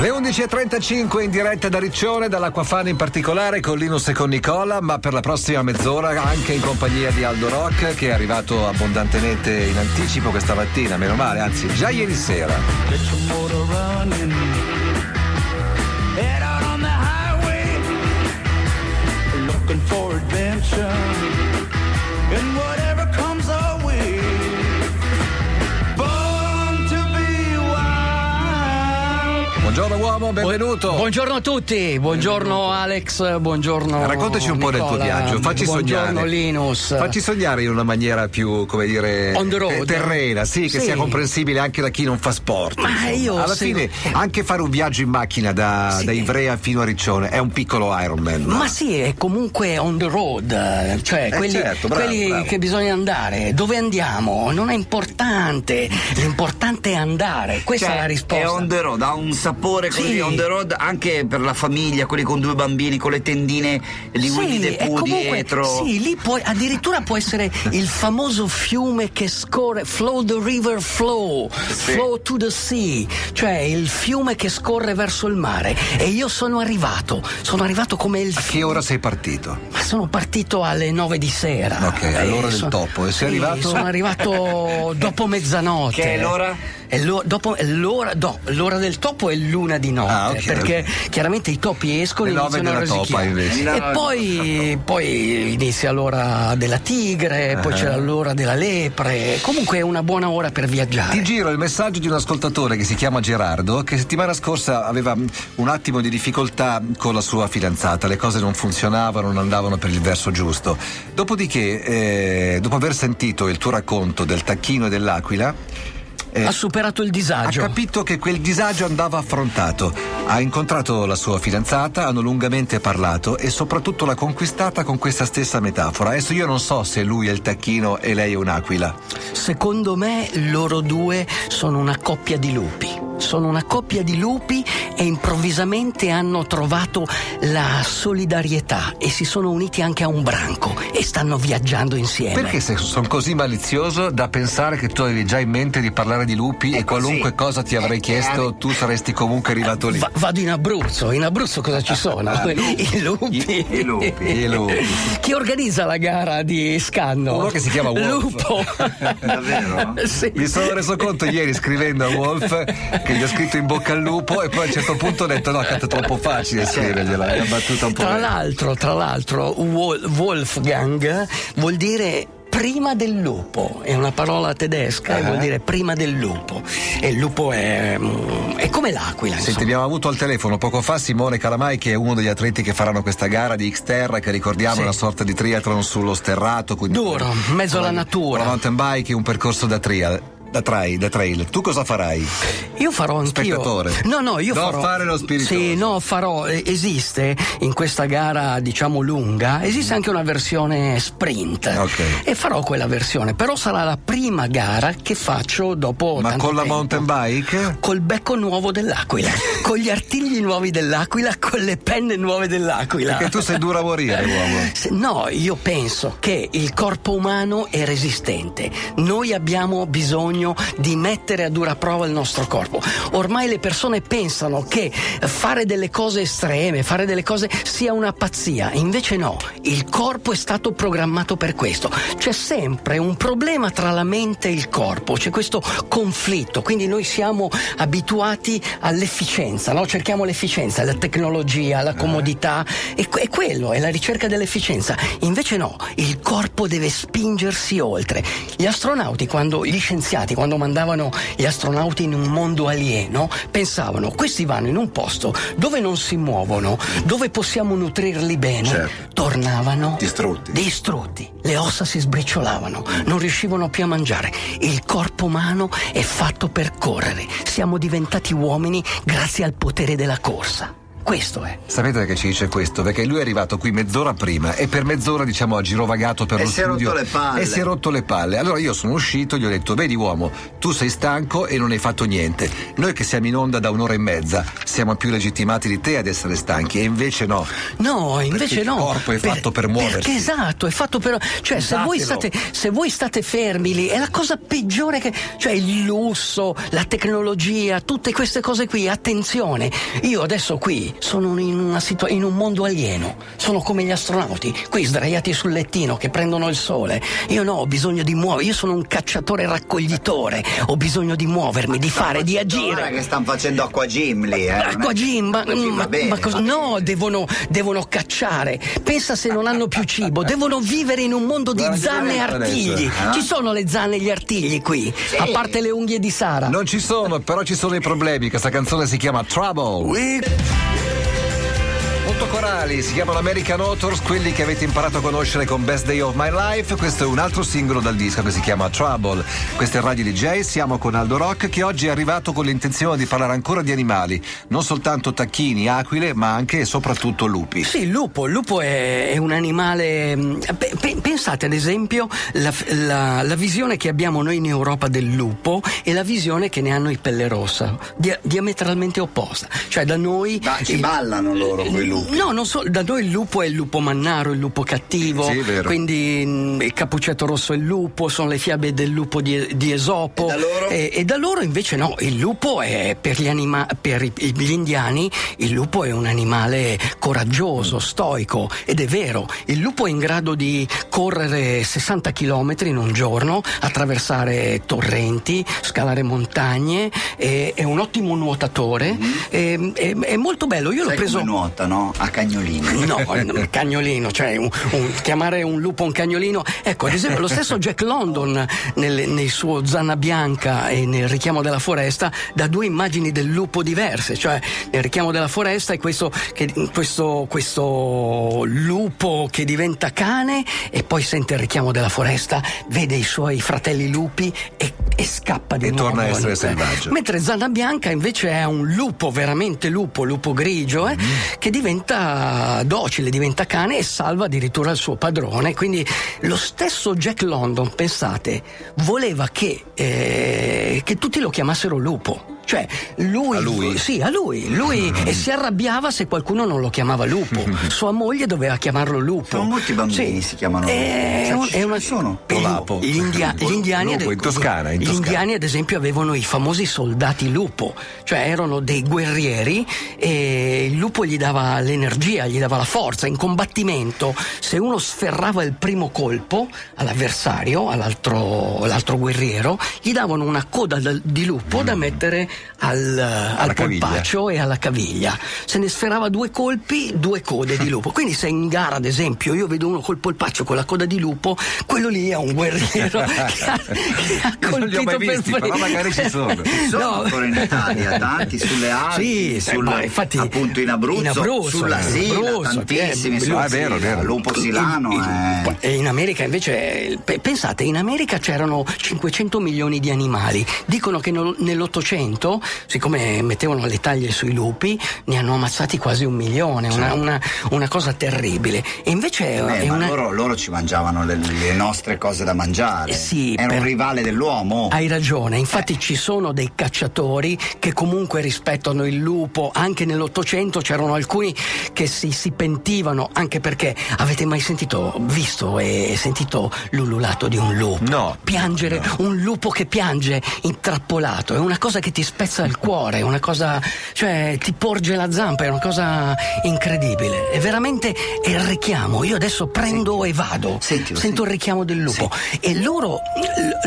Le 11.35 in diretta da Riccione, dall'Acquafana in particolare, con Linus e con Nicola, ma per la prossima mezz'ora anche in compagnia di Aldo Rock che è arrivato abbondantemente in anticipo questa mattina, meno male, anzi già ieri sera. Get Buongiorno uomo, benvenuto. Buongiorno a tutti, buongiorno Alex, buongiorno. Raccontaci un po' del tuo Nicola, viaggio, facci buongiorno sognare. Linus. Facci sognare in una maniera più, come dire, On the road. eh, terrena, sì, che Sì. sia comprensibile anche da chi non fa sport. Ma insomma. io Alla fine, anche fare un viaggio in macchina da, Sì. da Ivrea fino a Riccione è un piccolo Ironman. no? Ma sì, è comunque on the road, cioè Eh, quelli, certo, bravo, quelli bravo. che bisogna andare. Dove andiamo? Non è importante, l'importante è andare. Questa Cioè, è la risposta. È on the road, ha un sapore così Sì. on the road anche per la famiglia, quelli con due bambini, con le tendine di Winnie the Pooh comunque, dietro. Sì, lì puoi, addirittura può essere il famoso fiume che scorre, flow the river flow, flow to the sea, cioè il fiume che scorre verso il mare. E io sono arrivato, sono arrivato come il A che ora sei partito? Ma sono partito alle 9 di sera. Ok, all'ora del sono- topo. E sei sì, arrivato? Sono arrivato dopo mezzanotte. Che è l'ora? È l'o- dopo- è l'ora, no, l'ora del topo è l'una di notte. Ah, ok, perché chiaramente i topi escono e iniziano a rosicchiare. No, e no, poi, poi inizia l'ora della tigre, poi Ah. c'è l'ora della lepre. Comunque è una buona ora per viaggiare. Ti giro il messaggio di un ascoltatore che si chiama Gerardo, che settimana scorsa aveva un attimo di difficoltà con la sua fidanzata, le cose non funzionavano, non andavano per il verso giusto. Dopodiché, eh, dopo aver sentito il tuo racconto del tacchino e dell'aquila, eh, ha superato il ha disagio. capito che quel disagio andava affrontato. Ha incontrato la sua fidanzata, hanno lungamente parlato e soprattutto l'ha conquistata con questa stessa metafora. Adesso io non so se lui è il tacchino e lei è un'aquila. Secondo me loro due sono una coppia di lupi. Sono una coppia di lupi e improvvisamente hanno trovato la solidarietà e si sono uniti anche a un branco e stanno viaggiando insieme. Perché se sono così malizioso da pensare che tu avevi già in mente di parlare di lupi e qualunque cosa ti avrei chiesto tu saresti comunque arrivato lì? Va- vado in Abruzzo, in Abruzzo cosa ci sono? I lupi. I- i lupi, i lupi. Chi organizza la gara di scanno? Uno che si chiama Wolf. Lupo. Davvero? sì. Mi sono reso conto ieri scrivendo a Wolf che gli ho scritto in bocca al lupo e poi a un certo punto ho detto no, cazzo, è troppo facile scrivergliela, è una battuta un po'. Tra l'altro, tra l'altro, Wol- Wolfgang vuol dire prima del lupo, è una parola tedesca e Ah. vuol dire prima del lupo. E il lupo è, mm, è come l'aquila, Senti, insomma. abbiamo avuto al telefono poco fa Simone Calamai che è uno degli atleti che faranno questa gara di Xterra che ricordiamo Sì. è una sorta di triathlon sullo sterrato. quindi- Duro, mezzo alla natura. La mountain bike, un percorso da trial. Da trail, da trail. Tu cosa farai? Io farò anch'io. Spettatore. No, no, io Non farò. fare lo spiritoso. Sì, no, farò. Esiste in questa gara, diciamo, lunga, esiste anche una versione sprint. Ok. E farò quella versione. Però sarà la prima gara che faccio dopo. Ma con la tempo. mountain bike? Col becco nuovo dell'aquila, con gli artigli nuovi dell'aquila, con le penne nuove dell'aquila. Perché tu sei duro a morire, uomo. No, io penso che il corpo umano è resistente. Noi abbiamo bisogno di mettere a dura prova il nostro corpo. Ormai le persone pensano che fare delle cose estreme, fare delle cose sia una pazzia. Invece no, il corpo è stato programmato per questo. C'è sempre un problema tra la mente e il corpo, c'è questo conflitto. Quindi noi siamo abituati all'efficienza, no? cerchiamo l'efficienza, la tecnologia, la comodità. E è quello, è la ricerca dell'efficienza. Invece no, il corpo deve spingersi oltre. Gli astronauti, quando, gli scienziati, quando mandavano gli astronauti in un mondo alieno, pensavano, questi vanno in un posto dove non si muovono, dove possiamo nutrirli bene, Certo. tornavano Distrutti. distrutti. Le ossa si sbriciolavano, non riuscivano più a mangiare. Il corpo umano è fatto per correre. Siamo diventati uomini grazie al potere della corsa. Questo è. Sapete che ci dice questo? Perché lui è arrivato qui mezz'ora prima e per mezz'ora diciamo ha girovagato per E lo si è studio rotto le palle. e si è rotto le palle. Allora io sono uscito e gli ho detto vedi uomo tu sei stanco e non hai fatto niente. Noi che siamo in onda da un'ora e mezza siamo più legittimati di te ad essere stanchi e invece no. No, invece il no. corpo è fatto per muoversi. Perché esatto, è fatto per. Cioè, se voi, state, se voi state fermi lì, è la cosa peggiore che. Cioè, il lusso, la tecnologia, tutte queste cose qui, attenzione. Io adesso qui sono in, una situa- in un mondo alieno. Sono come gli astronauti, qui sdraiati sul lettino che prendono il sole. Io no, ho bisogno di muovere. Io sono un cacciatore raccoglitore. Ho bisogno di muovermi, di fare, di agire. che stanno facendo acqua gym lì, eh. Acqua gym, ma, va ma- bene, ma cosa- no, devono, devono cacciare. Pensa se non hanno più cibo, devono vivere in un mondo di Guarda, zanne e adesso, artigli. eh? Ci sono le zanne e gli artigli qui, a parte le unghie di Sara. Non ci sono, però ci sono i problemi. Questa canzone si chiama Trouble. Molto corali, si chiamano American Authors, quelli che avete imparato a conoscere con Best Day of My Life. Questo è un altro singolo dal disco che si chiama Trouble. Questo è Radio DJ, siamo con Aldo Rock che oggi è arrivato con l'intenzione di parlare ancora di animali, non soltanto tacchini, aquile, ma anche e soprattutto lupi. Sì, il lupo, il lupo è, è un animale. mh, pe- pe- pensate ad esempio la, la- la visione che abbiamo noi in Europa del lupo e la visione che ne hanno i pelle rossa, dia- diametralmente opposta. Cioè da noi. Ma ci il- ballano loro quei lupi. No, non so, da noi il lupo è il lupo mannaro, il lupo cattivo, Sì, vero. quindi mh, il cappuccetto rosso è il lupo, sono le fiabe del lupo di, di Esopo. E da loro? E, e da loro invece no, il lupo è per gli, anima- per i- gli indiani, il lupo è un animale coraggioso, stoico ed è vero, il lupo è in grado di correre 60 km in un giorno, attraversare torrenti, scalare montagne, è, è un ottimo nuotatore, è, è- è molto bello. Io l'ho Mm-hmm. Sai preso... come nuota, no? A cagnolino. No, cagnolino, cioè un- un- chiamare un lupo un cagnolino. Ecco, ad esempio, lo stesso Jack London nel, nel suo Zanna Bianca e nel richiamo della foresta dà due immagini del lupo diverse, cioè nel richiamo della foresta è questo, che- questo, questo lupo che diventa cane e poi sente il richiamo della foresta, vede i suoi fratelli lupi e, e scappa di E nuovo. torna a essere selvaggio. Mentre Zanna Bianca invece è un lupo, veramente lupo, lupo grigio, eh, che diventa docile, diventa cane e salva addirittura il suo padrone. Quindi lo stesso Jack London, pensate, voleva che, eh, che tutti lo chiamassero lupo. Cioè, lui, A lui? Sì, a lui. Lui e si arrabbiava se qualcuno non lo chiamava lupo. Sua moglie doveva chiamarlo lupo. Sono molti bambini Sì. si chiamano È, lupo. Cioè, è una ci sono? e gli- Lapo. Gli, india- gli indiani Lupo, ad- in Toscana, in gli indiani ad esempio avevano i famosi soldati lupo, cioè erano dei guerrieri e il lupo gli dava l'energia, gli dava la forza. In combattimento, se uno sferrava il primo colpo all'avversario, all'altro, all'altro guerriero, gli davano una coda di lupo da mettere al, al caviglia. polpaccio e alla caviglia. Se ne sferrava due colpi, due code di lupo. Quindi se in gara, ad esempio, io vedo uno col polpaccio con la coda di lupo, quello lì è un guerriero che ha, che ha Non li ho colpito mai per visti, però magari ci sono. Ci sono No. ancora in Italia, tanti sulle Alpi, Sì, sul- ma infatti appunto in Abruzzo, in Abruzzo, sulla in Sila, Abruzzo, tantissimi. è- sulla Ah, è vero, è vero. Lupo silano In- è... E in America invece, pe- pensate, in America c'erano 500 milioni di animali. Dicono che nel- nell'Ottocento, siccome mettevano le taglie sui lupi, ne hanno ammazzati quasi un milione, una, una- una cosa terribile. E invece è, Eh, è ma una... loro, loro ci mangiavano le, le nostre cose da mangiare. Eh sì, Era un per- rivale dell'uomo. Hai ragione, infatti ci sono dei cacciatori che comunque rispettano il lupo, anche nell'Ottocento c'erano alcuni che si, si pentivano, anche perché avete mai sentito, visto e sentito l'ululato di un lupo? No. Piangere, un lupo che piange intrappolato, è una cosa che ti spezza il cuore, è una cosa, cioè ti porge la zampa, è una cosa incredibile, è veramente è il richiamo, io adesso prendo e vado, Sentilo, sento il richiamo del lupo e loro,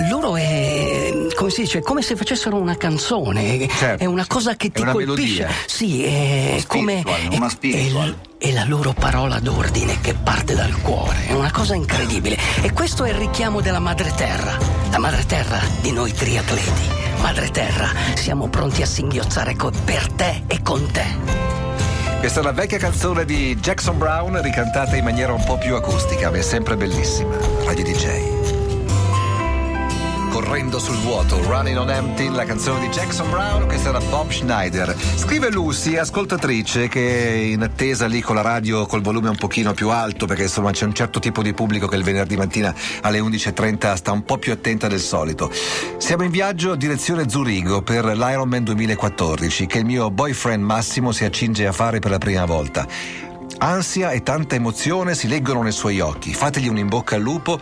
loro è, come si dice, come se facessero una canzone, Certo. è una cosa che È ti colpisce. melodia. Sì, è come una è- spiritual. è è la loro parola d'ordine che parte dal cuore, è una cosa incredibile. E questo è il richiamo della madre terra, la madre terra di noi triatleti. Madre terra, siamo pronti a singhiozzare co- per te e con te. Questa è una vecchia canzone di Jackson Brown ricantata in maniera un po' più acustica, ma è sempre bellissima. Radio DJ. Correndo sul vuoto. Running on Empty, la canzone di Jackson Brown, questa era Bob Schneider. Scrive Lucy, ascoltatrice, che in attesa lì con la radio col volume un pochino più alto, perché insomma c'è un certo tipo di pubblico che il venerdì mattina alle 11.30 sta un po' più attenta del solito. Siamo in viaggio direzione Zurigo per l'Ironman 2014, che il mio boyfriend Massimo si accinge a fare per la prima volta. Ansia e tanta emozione si leggono nei suoi occhi. Fategli un in bocca al lupo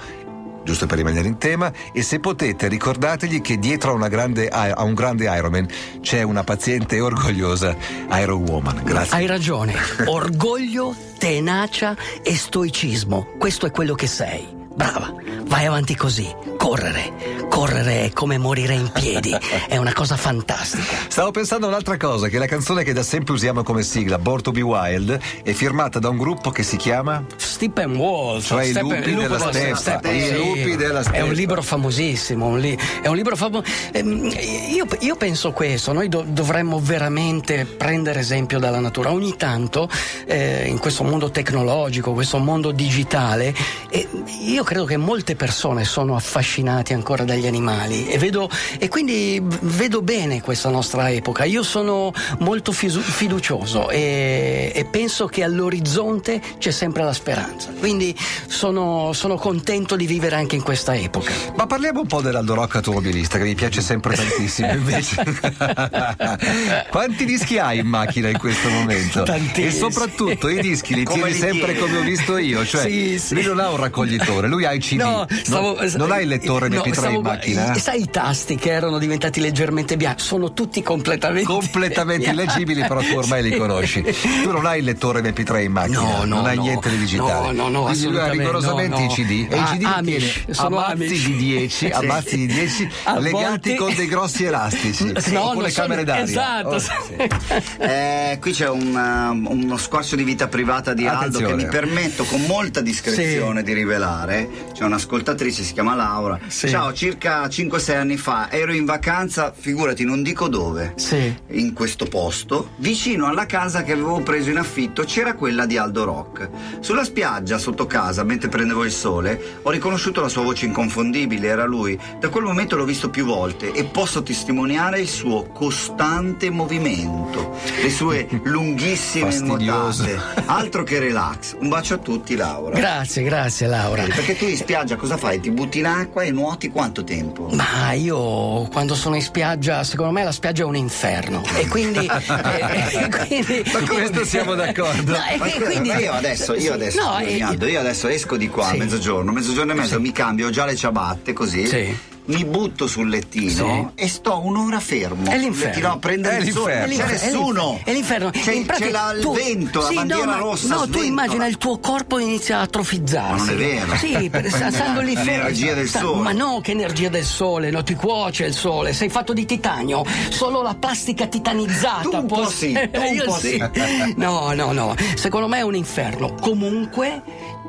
giusto per rimanere in tema, e se potete ricordategli che dietro a, grande, a un grande Ironman c'è una paziente orgogliosa Iron Woman. Grazie. Hai ragione. Orgoglio, tenacia e stoicismo. Questo è quello che sei. Brava, vai avanti così. Correre. Correre è come morire in piedi. È una cosa fantastica. Stavo pensando a un'altra cosa, che la canzone che da sempre usiamo come sigla, Born to Be Wild, è firmata da un gruppo che si chiama Steppenwolf. Cioè i lupi della lupo- steppa, i sì. lupi della steppa. È un libro famosissimo. un li- è un libro famo- ehm, io, io penso questo: noi do- dovremmo veramente prendere esempio dalla natura. Ogni tanto, eh, in questo mondo tecnologico, questo mondo digitale, eh, io credo che molte persone sono affascinate ancora dagli animali e, vedo, e quindi vedo bene questa nostra epoca. Io sono molto fisu- fiducioso e, e penso che all'orizzonte c'è sempre la speranza. Quindi sono, sono contento di vivere anche in questa epoca. Ma parliamo un po' dell'Aldo Rock automobilista che mi piace sempre tantissimo invece. Quanti dischi hai in macchina in questo momento? Tantissimi. E soprattutto i dischi li Come tieni li sempre tieni? come ho visto io, cioè Sì, sì. lui non ha un raccoglitore, lui ha i CD. No, stavo- non, non hai il lettore no, MP3 stavo- in macchina? i- Sai i tasti che erano diventati leggermente bianchi? Sono tutti completamente completamente illeggibili, però tu ormai li conosci. Tu non hai il lettore MP3 in macchina, No, no, non hai no. niente di digitale. No, no, no, Quindi lui ha rigorosamente no, no. i CD e i Ah, CD li Amish, sono mazzi Amish. di 10, a Sì. mazzi di 10 A legati con dei grossi elastici, No, con le camere d'aria. Esatto. Oh. Eh, qui c'è um, uno scorcio di vita privata di Aldo che mi permetto con molta discrezione di rivelare. C'è un'ascoltatrice, si chiama Laura. Sì. Ciao, circa 5-6 anni fa ero in vacanza, figurati, non dico dove. Sì. In questo posto, vicino alla casa che avevo preso in affitto, c'era quella di Aldo Rock. Sulla spiaggia, sotto casa, mentre prendevo il sole, ho riconosciuto la sua voce inconfondibile, era lui. Da quel momento l'ho visto più volte e posso testimoniare il suo costante movimento, le sue lunghissime nuotate. Altro che relax. Un bacio a tutti, Laura. Grazie, grazie Laura. Perché tu in spiaggia cosa fai? Ti butti in acqua e nuoti quanto tempo? Ma io quando sono in spiaggia, secondo me la spiaggia è un inferno. E quindi. e- e quindi- Ma questo siamo d'accordo. No, e Ma scusa, quindi- ma io adesso, io adesso, No, e- io adesso esco di qua a Sì. mezzogiorno, mezzogiorno e mezzo, mi cambio, ho già le ciabatte così. Sì. Mi butto sul lettino e sto un'ora fermo. È l'inferno. lettino a prendere È il sole. l'inferno. C'è nessuno. È l'inferno. C'è, In c'è la- il tu- vento, sì, la bandiera no, rossa. No, tu sventola. immagina il tuo corpo inizia a atrofizzarsi. Ma non è vero. Sì, per, stando lì fermo. L'energia del sta- sole. Ma no, che energia del sole, no, ti cuoce il sole. Sei fatto di titanio. Solo la plastica titanizzata. Tu un può- po' sì, tu un po' sì. sì. No, no, no. Secondo me è un inferno. Comunque,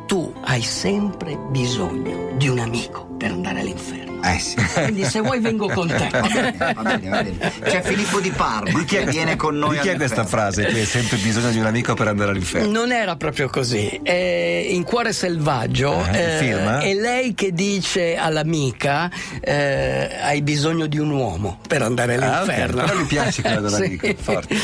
tu hai sempre bisogno di un amico per andare all'inferno. Eh sì. Quindi se vuoi vengo con te. Va bene, va bene, va bene. C'è Filippo di Parma Di chi è, che viene con noi di chi è all'inferno. questa frase? Che hai sempre bisogno di un amico per andare all'inferno. Non era proprio così. Eh, in Cuore Selvaggio Eh, film, eh? è lei che dice all'amica eh, hai bisogno di un uomo per andare Ah, ok, all'inferno. Però mi piace quella dell'amico. Sì. forte.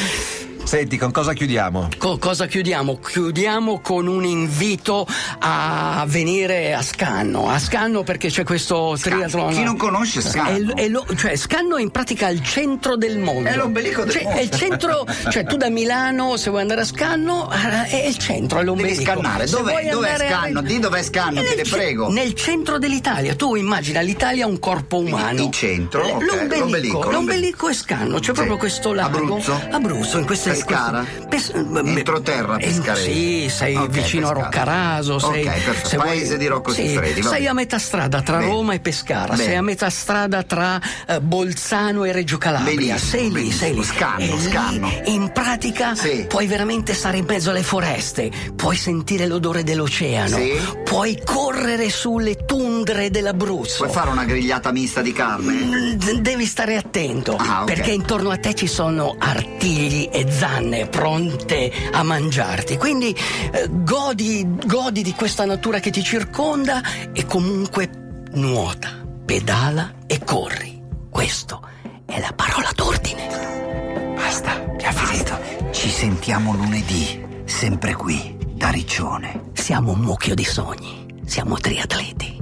Senti, con cosa chiudiamo? Co- cosa chiudiamo? Chiudiamo con un invito a venire a Scanno. A Scanno perché c'è questo Scanno. triathlon. Chi non conosce Scanno? È, è lo- cioè, Scanno è in pratica il centro del mondo. È l'ombelico del Cioè, mondo. È il centro, cioè tu da Milano, se vuoi andare a Scanno, eh, è il centro, è l'ombelico. Devi scannare. Dov'è- dov'è Scanno? Di dov'è Scanno, ne ce- prego. Nel centro dell'Italia. Tu immagina l'Italia un corpo umano. in centro, L- ok. L'ombelico, L'ombelico, l'ombelico è Scanno, c'è Sì. proprio questo lago. Abruzzo? Abruzzo, in queste Pescara? Pes- Entroterra eh, Pescarese. Sì, sei Ok, vicino Pescara. a Roccaraso. Sei, perfetto. se vuoi- Paese di Rocco sì, Siffredi, Sei bene. a metà strada tra Bene. Roma e Pescara, Bene. sei a metà strada tra eh, Bolzano e Reggio Calabria. Benissimo, sei lì, sei lì. Scanno, e lì, scanno. in pratica Sì. puoi veramente stare in mezzo alle foreste, puoi sentire l'odore dell'oceano, Sì. puoi correre sulle tundre dell'Abruzzo. Puoi fare una grigliata mista di carne? Mm, Devi stare attento Ah, ok. perché intorno a te ci sono artigli e zanne zanne pronte a mangiarti. Quindi eh, godi, godi di questa natura che ti circonda e comunque nuota, pedala e corri. Questo è la parola d'ordine. Basta, abbiamo finito. Ci sentiamo lunedì, sempre qui, da Riccione. Siamo un mucchio di sogni, siamo triatleti.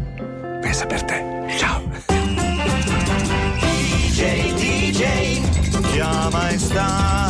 Pensa per te. Ciao. DJ, DJ, chiama e sta.